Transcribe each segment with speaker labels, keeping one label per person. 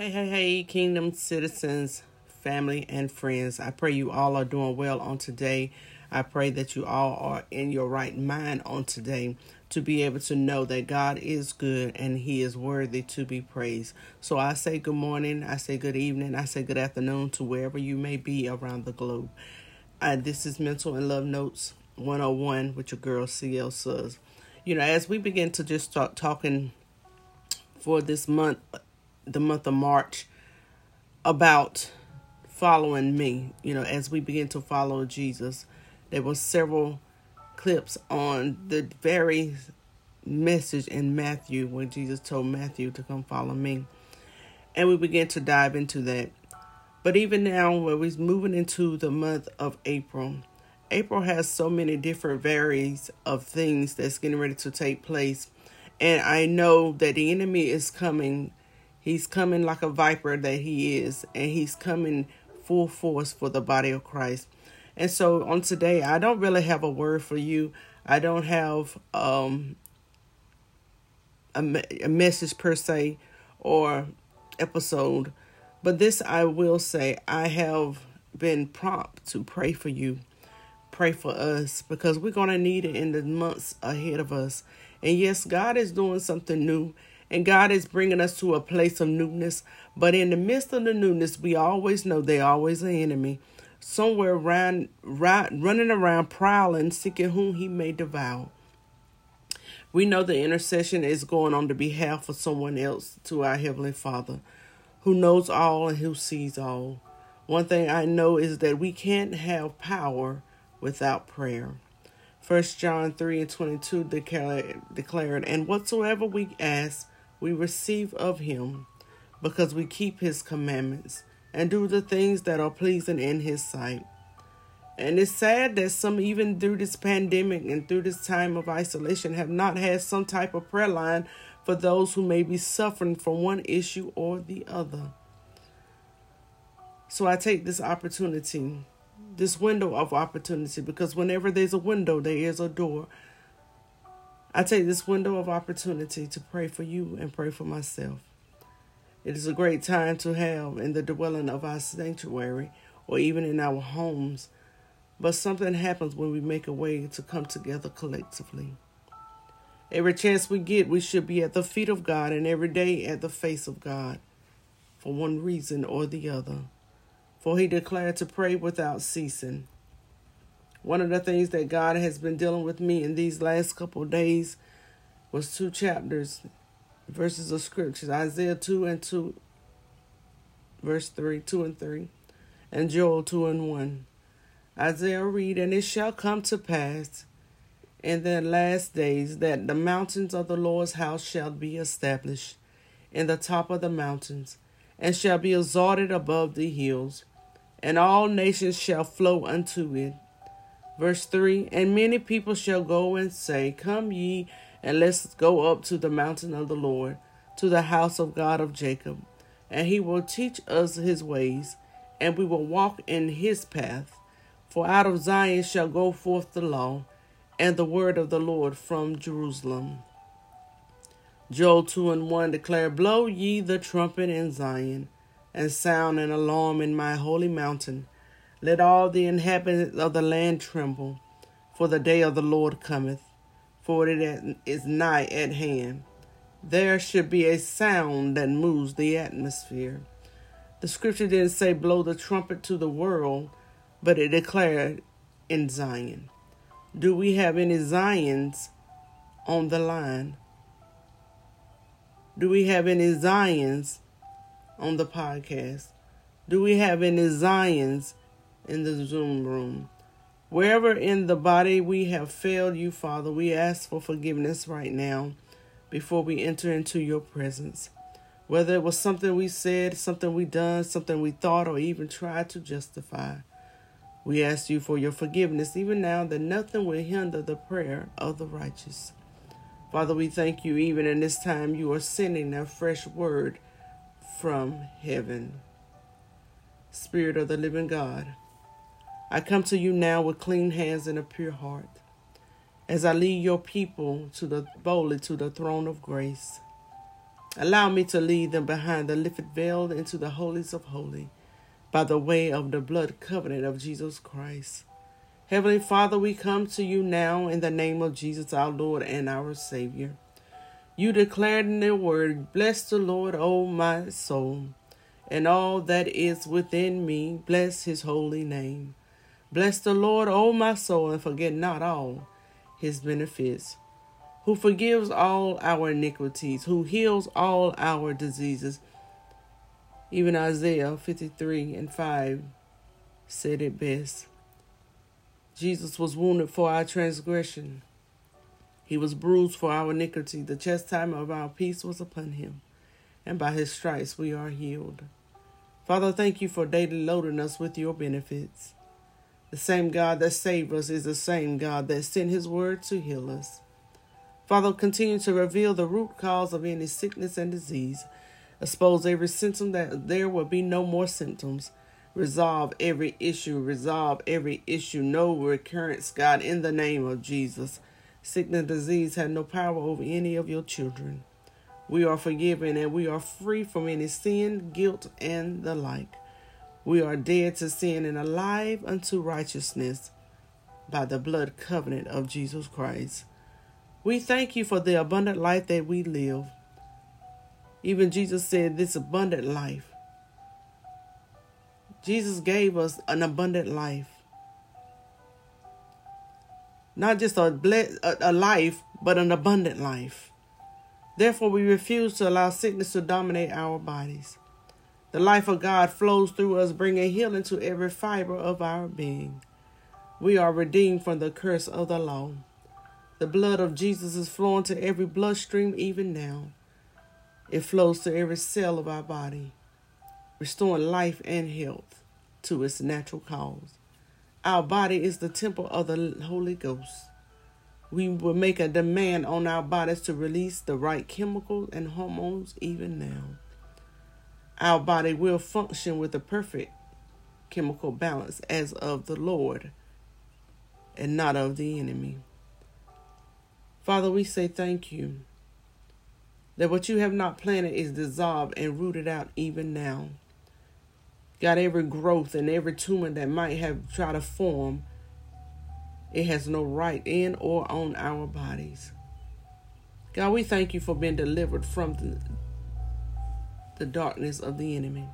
Speaker 1: Hey, hey, hey, kingdom citizens, family, and friends. I pray you all are doing well on today. I pray that you all are in your right mind on today to be able to know that God is good and He is worthy to be praised. So I say good morning, I say good evening, I say good afternoon to wherever you may be around the globe. Uh, this is Mental and Love Notes 101 with your girl CL Suggs. You know, as we begin to just start talking for this month the month of March about following me. You know, as we begin to follow Jesus, there were several clips on the very message in Matthew when Jesus told Matthew to come follow me. And we begin to dive into that. But even now, when we're moving into the month of April, April has so many different varies of things that's getting ready to take place. And I know that the enemy is coming He's coming like a viper that he is, and he's coming full force for the body of Christ. And so on today, I don't really have a word for you. I don't have um, a, a message per se or episode, but this I will say I have been prompt to pray for you, pray for us, because we're going to need it in the months ahead of us. And yes, God is doing something new and God is bringing us to a place of newness. But in the midst of the newness, we always know they always an enemy. Somewhere around, running around, prowling, seeking whom he may devour. We know the intercession is going on the behalf of someone else to our Heavenly Father, who knows all and who sees all. One thing I know is that we can't have power without prayer. First John 3 and 22 declared, declared, And whatsoever we ask we receive of him because we keep his commandments and do the things that are pleasing in his sight. And it's sad that some, even through this pandemic and through this time of isolation, have not had some type of prayer line for those who may be suffering from one issue or the other. So I take this opportunity, this window of opportunity, because whenever there's a window, there is a door. I take this window of opportunity to pray for you and pray for myself. It is a great time to have in the dwelling of our sanctuary or even in our homes, but something happens when we make a way to come together collectively. Every chance we get, we should be at the feet of God and every day at the face of God for one reason or the other. For he declared to pray without ceasing. One of the things that God has been dealing with me in these last couple days was two chapters, verses of scriptures Isaiah 2 and 2, verse 3, 2 and 3, and Joel 2 and 1. Isaiah read, And it shall come to pass in the last days that the mountains of the Lord's house shall be established in the top of the mountains, and shall be exalted above the hills, and all nations shall flow unto it. Verse 3 And many people shall go and say, Come ye, and let's go up to the mountain of the Lord, to the house of God of Jacob. And he will teach us his ways, and we will walk in his path. For out of Zion shall go forth the law, and the word of the Lord from Jerusalem. Joel 2 and 1 declare, Blow ye the trumpet in Zion, and sound an alarm in my holy mountain let all the inhabitants of the land tremble, for the day of the Lord cometh, for it is nigh at hand. There should be a sound that moves the atmosphere. The scripture didn't say blow the trumpet to the world, but it declared in Zion. Do we have any Zions on the line? Do we have any Zions on the podcast? Do we have any Zions in the Zoom room. Wherever in the body we have failed you, Father, we ask for forgiveness right now before we enter into your presence. Whether it was something we said, something we done, something we thought, or even tried to justify. We ask you for your forgiveness even now that nothing will hinder the prayer of the righteous. Father, we thank you even in this time you are sending a fresh word from heaven. Spirit of the living God, I come to you now with clean hands and a pure heart, as I lead your people to the boldly to the throne of grace. Allow me to lead them behind the lifted veil into the holies of holy by the way of the blood covenant of Jesus Christ. Heavenly Father, we come to you now in the name of Jesus, our Lord and our Savior. You declared in your word, Bless the Lord, O my soul, and all that is within me, bless his holy name. Bless the Lord, O my soul, and forget not all his benefits, who forgives all our iniquities, who heals all our diseases. Even Isaiah 53 and 5 said it best. Jesus was wounded for our transgression. He was bruised for our iniquity. The chastisement of our peace was upon him, and by his stripes we are healed. Father, thank you for daily loading us with your benefits. The same God that saved us is the same God that sent his word to heal us. Father, continue to reveal the root cause of any sickness and disease. Expose every symptom that there will be no more symptoms resolve every issue, resolve every issue, no recurrence, God, in the name of Jesus. Sickness and disease have no power over any of your children. We are forgiven and we are free from any sin, guilt, and the like. We are dead to sin and alive unto righteousness by the blood covenant of Jesus Christ. We thank you for the abundant life that we live. Even Jesus said, This abundant life Jesus gave us an abundant life. Not just a, a life, but an abundant life. Therefore, we refuse to allow sickness to dominate our bodies. The life of God flows through us, bringing healing to every fiber of our being. We are redeemed from the curse of the law. The blood of Jesus is flowing to every bloodstream even now. It flows to every cell of our body restoring life and health to its natural cause. Our body is the temple of the Holy Ghost. We will make a demand on our bodies to release the right chemicals and hormones even now. Our body will function with a perfect chemical balance as of the Lord and not of the enemy. Father, we say thank you that what you have not planted is dissolved and rooted out even now. God, every growth and every tumor that might have tried to form, it has no right in or on our bodies. God, we thank you for being delivered from the, the darkness of the enemy.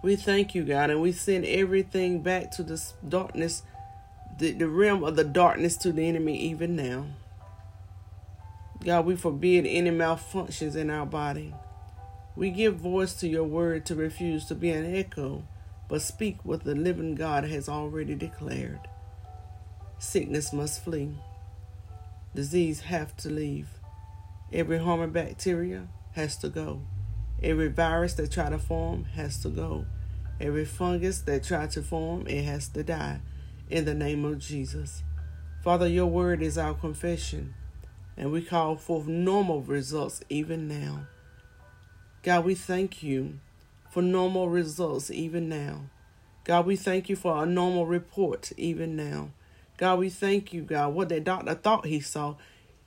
Speaker 1: We thank you, God, and we send everything back to the darkness, the, the realm of the darkness to the enemy even now. God, we forbid any malfunctions in our body. We give voice to your word to refuse to be an echo, but speak what the living God has already declared. Sickness must flee. Disease have to leave. Every harming bacteria has to go. Every virus that try to form has to go. Every fungus that try to form, it has to die. In the name of Jesus. Father, your word is our confession, and we call forth normal results even now. God, we thank you for normal results even now. God, we thank you for a normal report even now. God, we thank you, God. What that doctor thought he saw,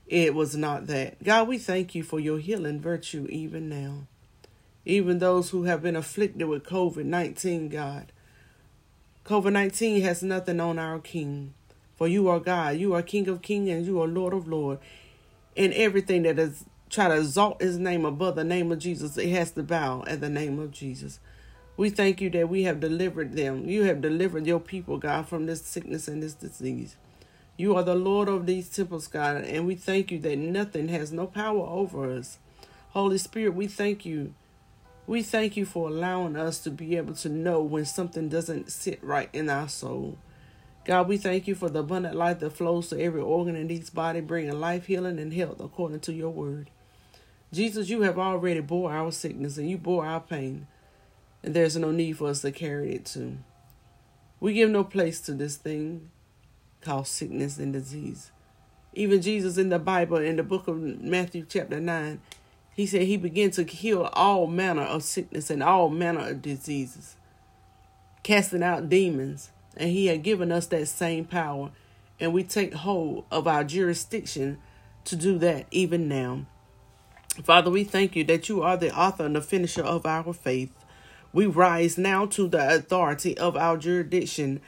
Speaker 1: it was not that. God, we thank you for your healing virtue even now. Even those who have been afflicted with COVID 19, God. COVID 19 has nothing on our King. For you are God. You are King of kings and you are Lord of lords. And everything that is try to exalt his name above the name of Jesus, it has to bow at the name of Jesus. We thank you that we have delivered them. You have delivered your people, God, from this sickness and this disease. You are the Lord of these temples, God, and we thank you that nothing has no power over us. Holy Spirit, we thank you. We thank you for allowing us to be able to know when something doesn't sit right in our soul. God, we thank you for the abundant life that flows to every organ in each body, bringing life, healing, and health according to your word. Jesus, you have already bore our sickness and you bore our pain, and there's no need for us to carry it too. We give no place to this thing called sickness and disease. Even Jesus in the Bible, in the book of Matthew, chapter 9, he said he began to heal all manner of sickness and all manner of diseases, casting out demons. And he had given us that same power, and we take hold of our jurisdiction to do that even now. Father, we thank you that you are the author and the finisher of our faith. We rise now to the authority of our jurisdiction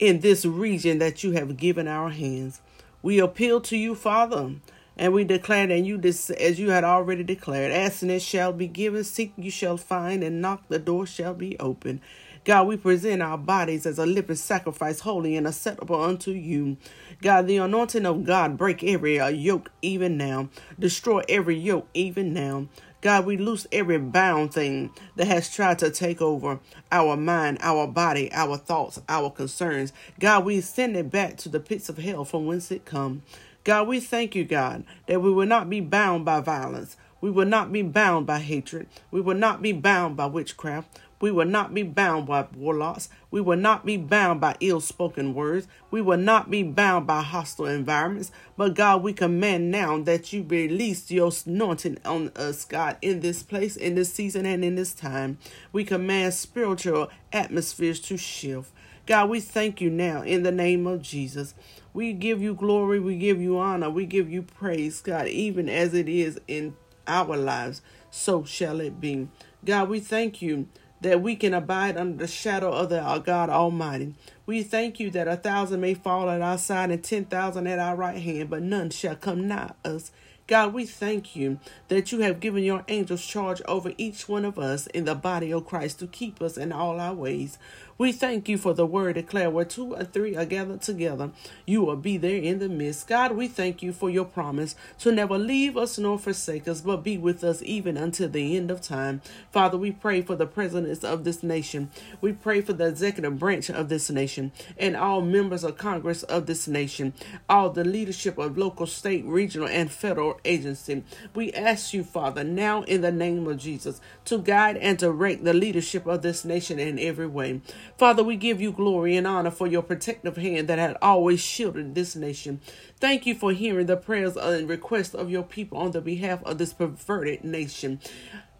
Speaker 1: in this region that you have given our hands. We appeal to you, Father, and we declare that you, as you had already declared, asking it shall be given, seek you shall find, and knock the door shall be open. God, we present our bodies as a living sacrifice, holy and acceptable unto you. God, the anointing of God break every uh, yoke even now, destroy every yoke even now. God, we loose every bound thing that has tried to take over our mind, our body, our thoughts, our concerns. God, we send it back to the pits of hell from whence it come. God, we thank you, God, that we will not be bound by violence. We will not be bound by hatred. We will not be bound by witchcraft. We will not be bound by warlocks. We will not be bound by ill spoken words. We will not be bound by hostile environments. But God, we command now that you release your anointing on us, God, in this place, in this season, and in this time. We command spiritual atmospheres to shift. God, we thank you now in the name of Jesus. We give you glory, we give you honor, we give you praise, God, even as it is in our lives, so shall it be. God, we thank you that we can abide under the shadow of the, God Almighty. We thank you that a thousand may fall at our side and ten thousand at our right hand, but none shall come nigh us. God, we thank you that you have given your angels charge over each one of us in the body of Christ to keep us in all our ways. We thank you for the word declare where two or three are gathered together, you will be there in the midst. God, we thank you for your promise to never leave us nor forsake us, but be with us even until the end of time. Father, we pray for the presidents of this nation. We pray for the executive branch of this nation and all members of Congress of this nation, all the leadership of local, state, regional, and federal agency. We ask you, Father, now in the name of Jesus, to guide and direct the leadership of this nation in every way. Father, we give you glory and honor for your protective hand that had always shielded this nation. Thank you for hearing the prayers and requests of your people on the behalf of this perverted nation.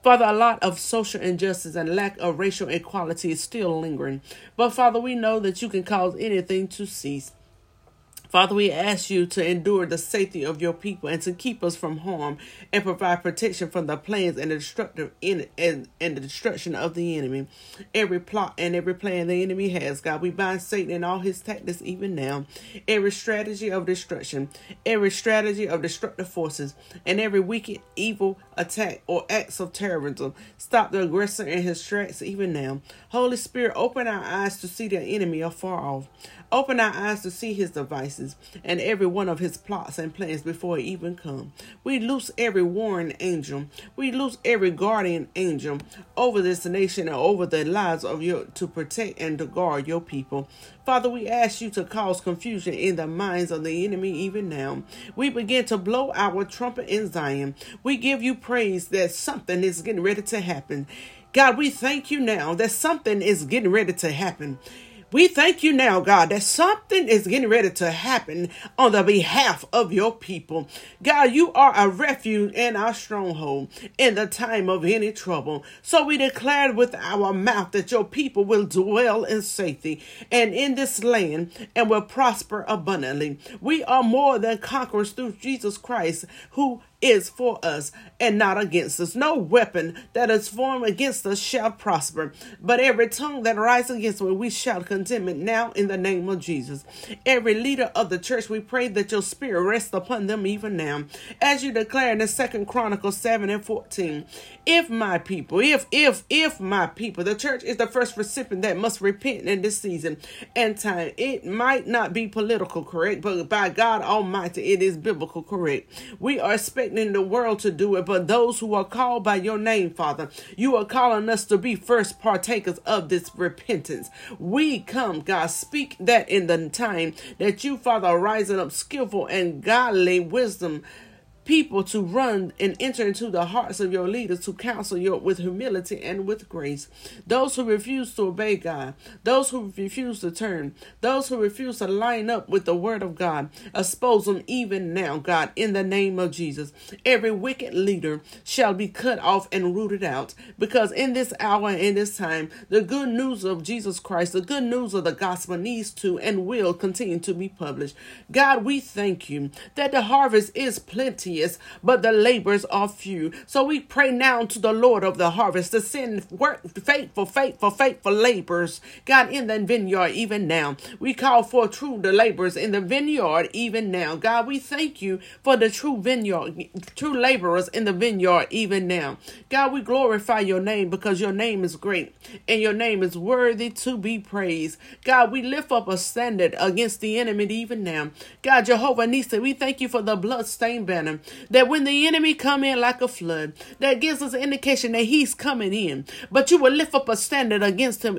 Speaker 1: Father, a lot of social injustice and lack of racial equality is still lingering. But Father, we know that you can cause anything to cease. Father, we ask you to endure the safety of your people and to keep us from harm and provide protection from the plans and the destructive in and, and the destruction of the enemy. Every plot and every plan the enemy has, God, we bind Satan and all his tactics even now. Every strategy of destruction, every strategy of destructive forces, and every wicked, evil attack or acts of terrorism. Stop the aggressor and his tracks even now. Holy Spirit, open our eyes to see the enemy afar off. Open our eyes to see his devices and every one of his plots and plans before he even come. We loose every warring angel. We loose every guardian angel over this nation and over the lives of your to protect and to guard your people. Father, we ask you to cause confusion in the minds of the enemy even now. We begin to blow our trumpet in Zion. We give you praise that something is getting ready to happen. God, we thank you now that something is getting ready to happen. We thank you now, God, that something is getting ready to happen on the behalf of your people. God, you are a refuge and our stronghold in the time of any trouble. So we declare with our mouth that your people will dwell in safety and in this land and will prosper abundantly. We are more than conquerors through Jesus Christ, who is for us and not against us. No weapon that is formed against us shall prosper, but every tongue that rises against us, we shall condemn it now in the name of Jesus. Every leader of the church, we pray that your spirit rest upon them even now. As you declare in the second Chronicles 7 and 14, if my people, if, if, if my people, the church is the first recipient that must repent in this season and time. It might not be political correct, but by God Almighty, it is biblical correct. We are expecting the world to do it, but those who are called by your name, Father, you are calling us to be first partakers of this repentance. We come, God, speak that in the time that you, Father, are rising up skillful and godly wisdom people to run and enter into the hearts of your leaders to counsel you with humility and with grace. Those who refuse to obey God, those who refuse to turn, those who refuse to line up with the word of God, expose them even now, God, in the name of Jesus. Every wicked leader shall be cut off and rooted out because in this hour and this time, the good news of Jesus Christ, the good news of the gospel needs to and will continue to be published. God, we thank you that the harvest is plenty but the labors are few. So we pray now to the Lord of the harvest to send work, faithful, faithful, faithful laborers, God, in the vineyard even now. We call for true the laborers in the vineyard even now. God, we thank you for the true vineyard, true laborers in the vineyard even now. God, we glorify your name because your name is great and your name is worthy to be praised. God, we lift up a standard against the enemy even now. God, Jehovah Nissi, we thank you for the blood-stained banner that when the enemy come in like a flood, that gives us an indication that he's coming in. But you will lift up a standard against him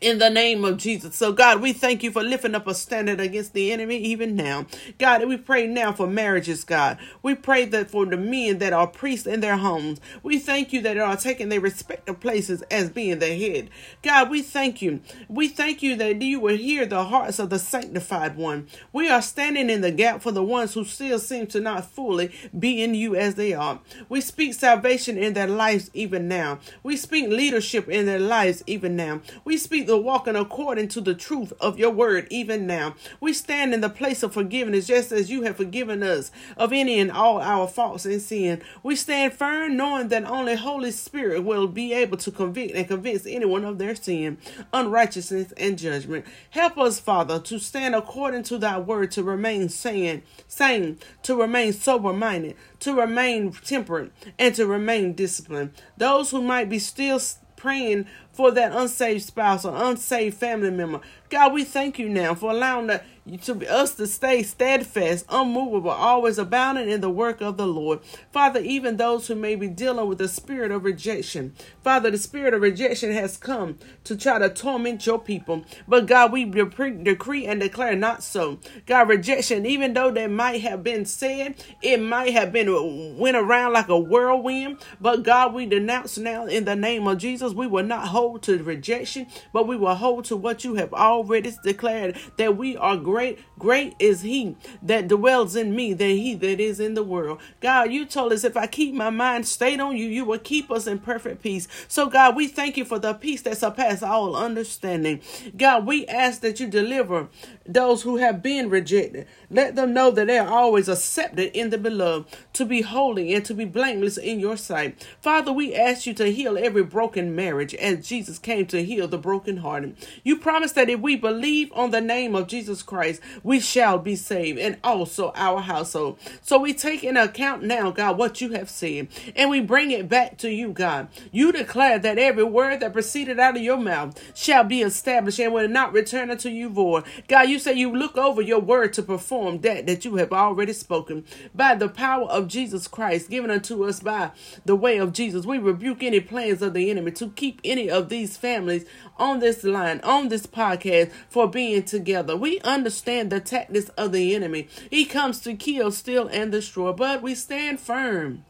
Speaker 1: in the name of Jesus. So, God, we thank you for lifting up a standard against the enemy even now. God, we pray now for marriages, God. We pray that for the men that are priests in their homes. We thank you that they are taking their respective places as being the head. God, we thank you. We thank you that you will hear the hearts of the sanctified one. We are standing in the gap for the ones who still seem to not fully be in you as they are. We speak salvation in their lives even now. We speak leadership in their lives even now. We speak the walking according to the truth of your word even now. We stand in the place of forgiveness just as you have forgiven us of any and all our faults and sin. We stand firm knowing that only Holy Spirit will be able to convict and convince anyone of their sin, unrighteousness, and judgment. Help us, Father, to stand according to thy word, to remain sane, sane, to remain sober minded, to remain temperate, and to remain disciplined. Those who might be still praying for that unsaved spouse or unsaved family member. God, we thank you now for allowing the to us to stay steadfast, unmovable, always abounding in the work of the Lord. Father, even those who may be dealing with the spirit of rejection, Father, the spirit of rejection has come to try to torment your people. But God, we decree and declare not so. God, rejection, even though that might have been said, it might have been uh, went around like a whirlwind. But God, we denounce now in the name of Jesus, we will not hold to rejection, but we will hold to what you have already declared that we are great great, great is he that dwells in me than he that is in the world. God, you told us if I keep my mind stayed on you, you will keep us in perfect peace. So, God, we thank you for the peace that surpasses all understanding. God, we ask that you deliver those who have been rejected. Let them know that they are always accepted in the beloved, to be holy and to be blameless in your sight. Father, we ask you to heal every broken marriage as Jesus came to heal the brokenhearted. You promised that if we believe on the name of Jesus Christ, Christ, we shall be saved, and also our household. So we take in account now, God, what you have said, and we bring it back to you, God. You declare that every word that proceeded out of your mouth shall be established and will not return unto you void. God, you say you look over your word to perform that that you have already spoken. By the power of Jesus Christ given unto us by the way of Jesus, we rebuke any plans of the enemy to keep any of these families on this line, on this podcast, for being together. We understand the tactics of the enemy. He comes to kill, steal, and destroy, but we stand firm.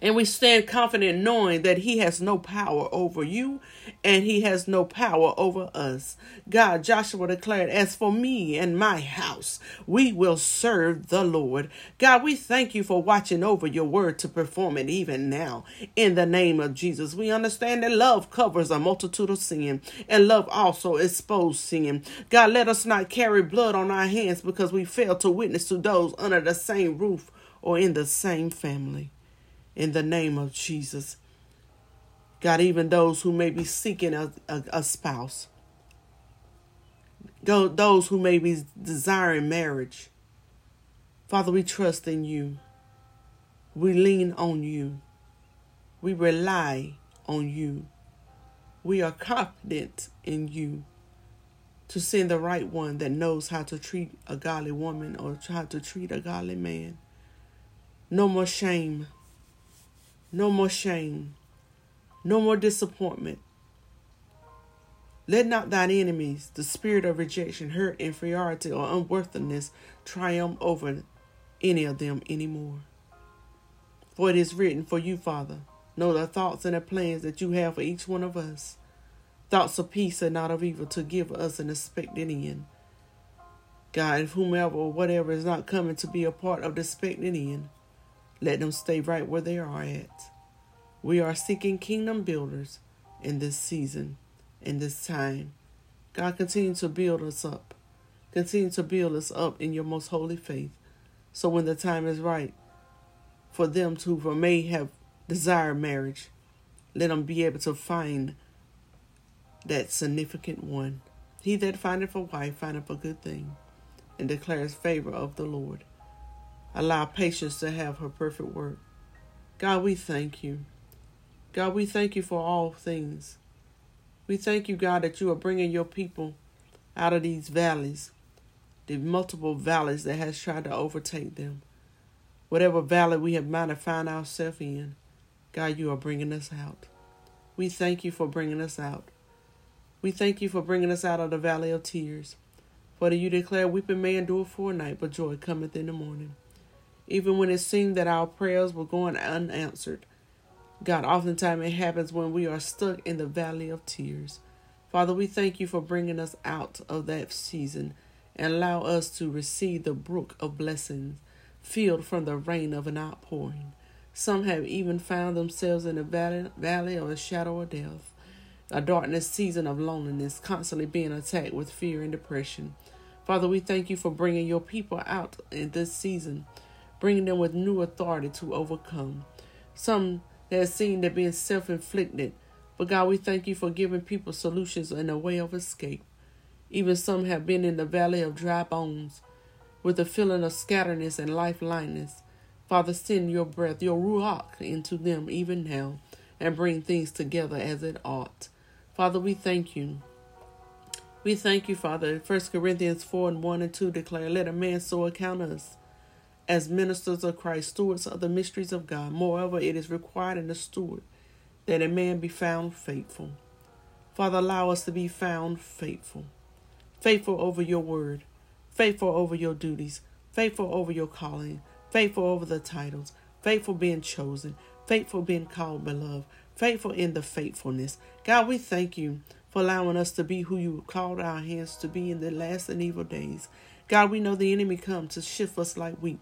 Speaker 1: And we stand confident knowing that He has no power over you and He has no power over us. God, Joshua declared, As for me and my house, we will serve the Lord. God, we thank you for watching over your word to perform it even now. In the name of Jesus, we understand that love covers a multitude of sin and love also exposes sin. God, let us not carry blood on our hands because we fail to witness to those under the same roof or in the same family in the name of Jesus. God, even those who may be seeking a, a, a spouse, Go, those who may be desiring marriage. Father, we trust in you. We lean on you. We rely on you. We are confident in you to send the right one that knows how to treat a godly woman or how to treat a godly man. No more shame. No more shame. No more disappointment. Let not thine enemies, the spirit of rejection, hurt, inferiority, or unworthiness, triumph over any of them anymore. For it is written for you, Father, know the thoughts and the plans that you have for each one of us. Thoughts of peace and not of evil to give us an expected end. God, if whomever or whatever is not coming to be a part of the expected end, let them stay right where they are at. We are seeking kingdom builders in this season, in this time. God, continue to build us up. Continue to build us up in your most holy faith. So when the time is right, for them to, who may have desired marriage. Let them be able to find that significant one. He that findeth a wife findeth a good thing, and declares favor of the Lord. Allow patience to have her perfect work. God, we thank you. God, we thank you for all things. We thank you, God, that you are bringing your people out of these valleys, the multiple valleys that has tried to overtake them. Whatever valley we have might have found ourselves in, God, you are bringing us out. We thank you for bringing us out. We thank you for bringing us out of the valley of tears. For you declare, Weeping may endure for a night, but joy cometh in the morning. Even when it seemed that our prayers were going unanswered, God, oftentimes it happens when we are stuck in the valley of tears. Father, we thank you for bringing us out of that season and allow us to receive the brook of blessings filled from the rain of an outpouring. Some have even found themselves in a valley, valley of a shadow of death, a darkness season of loneliness, constantly being attacked with fear and depression. Father, we thank you for bringing your people out in this season, bringing them with new authority to overcome. Some that seem to be self inflicted, but God, we thank you for giving people solutions and a way of escape. Even some have been in the valley of dry bones, with a feeling of scatteredness and lifelineness. Father, send your breath, your ruach, into them even now and bring things together as it ought. Father, we thank you. We thank you, Father. 1 Corinthians 4 and 1 and 2 declare, Let a man so account us as ministers of Christ, stewards of the mysteries of God. Moreover, it is required in the steward that a man be found faithful. Father, allow us to be found faithful. Faithful over your word faithful over your duties, faithful over your calling, faithful over the titles, faithful being chosen, faithful being called beloved, faithful in the faithfulness. God, we thank you for allowing us to be who you called our hands to be in the last and evil days. God, we know the enemy comes to shift us like wheat.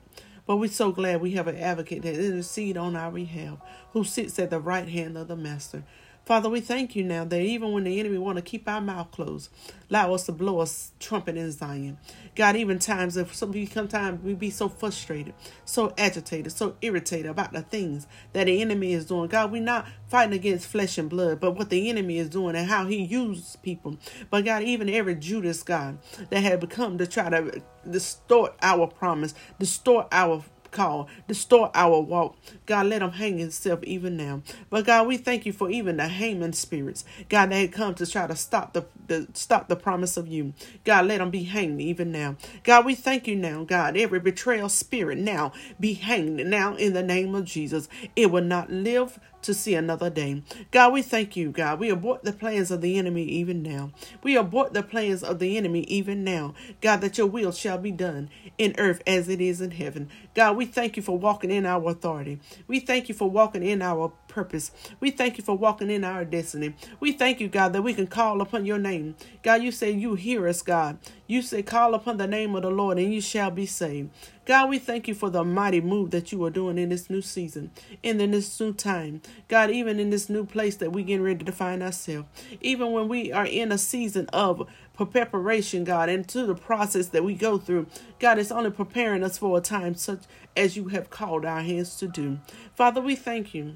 Speaker 1: But we're so glad we have an advocate that intercede on our behalf, who sits at the right hand of the Master. Father, we thank you now that even when the enemy want to keep our mouth closed, allow us to blow a trumpet in Zion. God, even times if some come sometimes we be so frustrated, so agitated, so irritated about the things that the enemy is doing. God, we're not fighting against flesh and blood, but what the enemy is doing and how he uses people. But God, even every Judas, God, that had become to try to distort our promise, distort our call, distort our walk. God, let him hang himself even now. But God, we thank you for even the Haman spirits. God, that had come to try to stop the, the stop the promise of you. God, let them be hanged even now. God, we thank you now, God. Every betrayal spirit now be hanged now in the name of Jesus. It will not live to see another day. God, we thank you, God. We abort the plans of the enemy even now. We abort the plans of the enemy even now. God, that your will shall be done in earth as it is in heaven. God, we thank you for walking in our authority. We thank you for walking in our purpose. We thank you for walking in our destiny. We thank you, God, that we can call upon your name. God, you say you hear us, God. You say, call upon the name of the Lord and you shall be saved. God, we thank you for the mighty move that you are doing in this new season, and in this new time. God, even in this new place that we're getting ready to find ourselves, even when we are in a season of preparation, God, and into the process that we go through, God, is only preparing us for a time such as you have called our hands to do. Father, we thank you.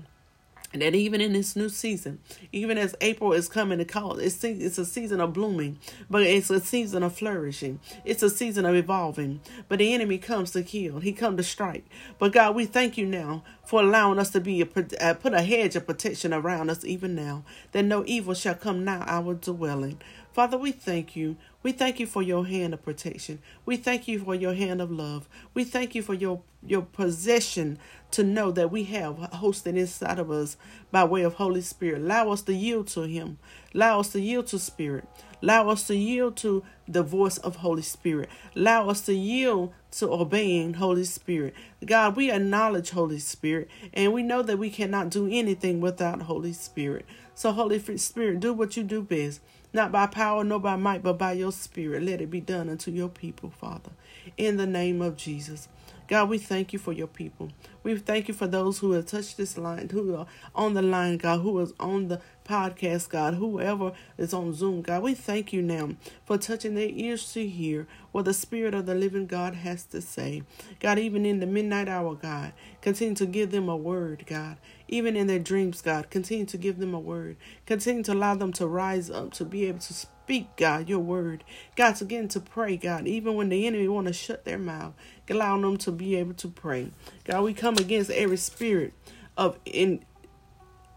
Speaker 1: That even in this new season, even as April is coming to call, it's, it's a season of blooming, but it's a season of flourishing. It's a season of evolving. But the enemy comes to kill. He comes to strike. But God, we thank you now for allowing us to be a, uh, put a hedge of protection around us even now, that no evil shall come now our dwelling. Father, we thank you. We thank you for your hand of protection. We thank you for your hand of love. We thank you for your your possession to know that we have hosted inside of us by way of Holy Spirit. Allow us to yield to Him. Allow us to yield to Spirit. Allow us to yield to the voice of Holy Spirit. Allow us to yield to obeying Holy Spirit. God, we acknowledge Holy Spirit and we know that we cannot do anything without Holy Spirit. So, Holy Spirit, do what you do best. Not by power nor by might, but by your spirit. Let it be done unto your people, Father. In the name of Jesus. God, we thank you for your people. We thank you for those who have touched this line, who are on the line, God, who is on the podcast, God, whoever is on Zoom, God. We thank you now for touching their ears to hear what the Spirit of the living God has to say. God, even in the midnight hour, God, continue to give them a word, God. Even in their dreams, God, continue to give them a word. Continue to allow them to rise up to be able to speak, God, your word. God, to get to pray, God, even when the enemy want to shut their mouth, allow them to be able to pray. God, we come against every spirit of in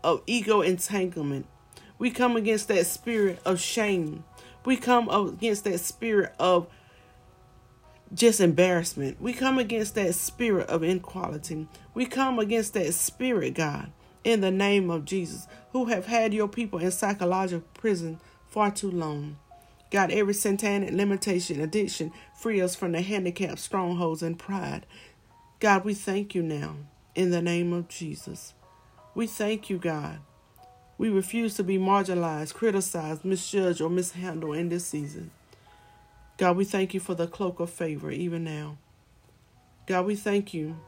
Speaker 1: of ego entanglement. We come against that spirit of shame. We come against that spirit of just embarrassment. We come against that spirit of inequality. We come against that spirit, God, in the name of Jesus, who have had your people in psychological prison far too long. God, every satanic limitation, addiction, free us from the handicap, strongholds, and pride. God, we thank you now in the name of Jesus. We thank you, God. We refuse to be marginalized, criticized, misjudged, or mishandled in this season. God, we thank you for the cloak of favor even now. God, we thank you.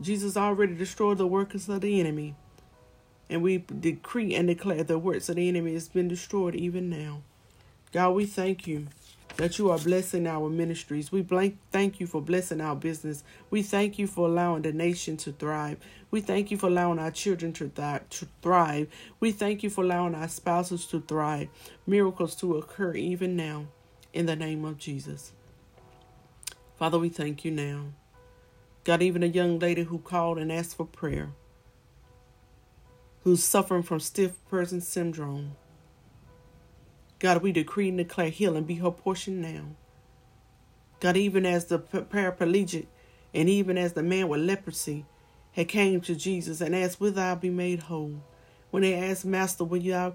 Speaker 1: Jesus already destroyed the workers of the enemy. And we decree and declare the works of the enemy has been destroyed even now. God, we thank you that you are blessing our ministries. We thank you for blessing our business. We thank you for allowing the nation to thrive. We thank you for allowing our children to, th- to thrive. We thank you for allowing our spouses to thrive. Miracles to occur even now in the name of Jesus. Father, we thank you now. God, even a young lady who called and asked for prayer, who's suffering from stiff person syndrome. God, we decree and declare healing be her portion now. God, even as the paraplegic and even as the man with leprosy had came to Jesus and asked, Will thou be made whole? When they asked, Master, will you,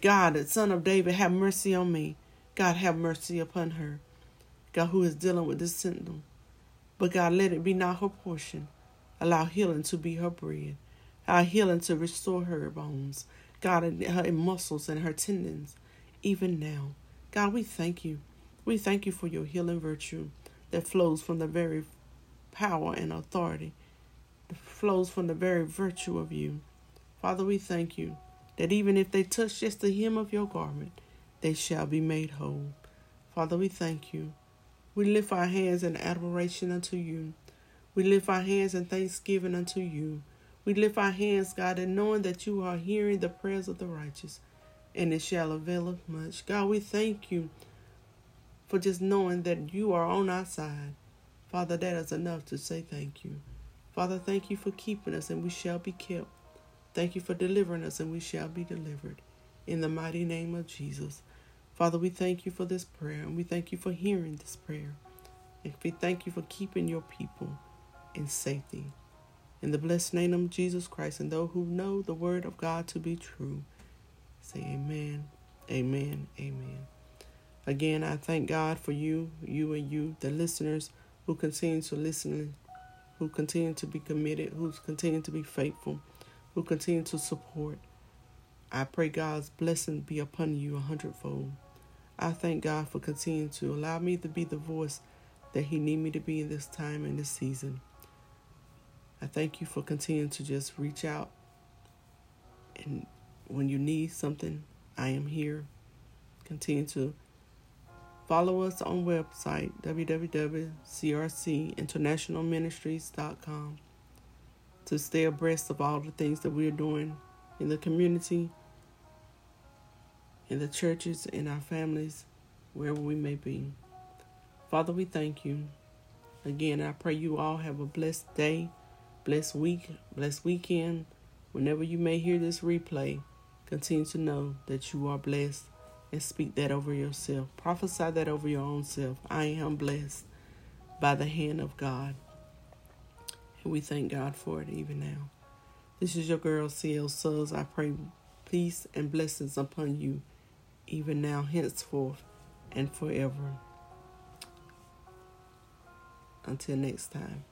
Speaker 1: God, the son of David, have mercy on me? God, have mercy upon her. God, who is dealing with this symptom. But God, let it be not her portion. Allow healing to be her bread. Allow healing to restore her bones. God, her muscles and her tendons even now. God, we thank you. We thank you for your healing virtue that flows from the very power and authority, that flows from the very virtue of you. Father, we thank you that even if they touch just the hem of your garment, they shall be made whole. Father, we thank you. We lift our hands in adoration unto you. We lift our hands in thanksgiving unto you. We lift our hands, God, and knowing that you are hearing the prayers of the righteous and it shall avail much. God, we thank you for just knowing that you are on our side. Father, that is enough to say thank you. Father, thank you for keeping us, and we shall be kept. Thank you for delivering us, and we shall be delivered. In the mighty name of Jesus. Father, we thank you for this prayer, and we thank you for hearing this prayer. And we thank you for keeping your people in safety. In the blessed name of Jesus Christ, and those who know the word of God to be true. Say amen, amen, amen. Again, I thank God for you, you and you, the listeners who continue to listen, who continue to be committed, who continue to be faithful, who continue to support. I pray God's blessing be upon you a hundredfold. I thank God for continuing to allow me to be the voice that He need me to be in this time and this season. I thank you for continuing to just reach out and when you need something, I am here. Continue to follow us on website www.crcinternationalministries.com to stay abreast of all the things that we're doing in the community, in the churches, in our families, wherever we may be. Father, we thank you. Again, I pray you all have a blessed day, blessed week, blessed weekend. Whenever you may hear this replay, Continue to know that you are blessed and speak that over yourself. Prophesy that over your own self. I am blessed by the hand of God. And we thank God for it even now. This is your girl, CL Suggs. I pray peace and blessings upon you, even now, henceforth, and forever. Until next time.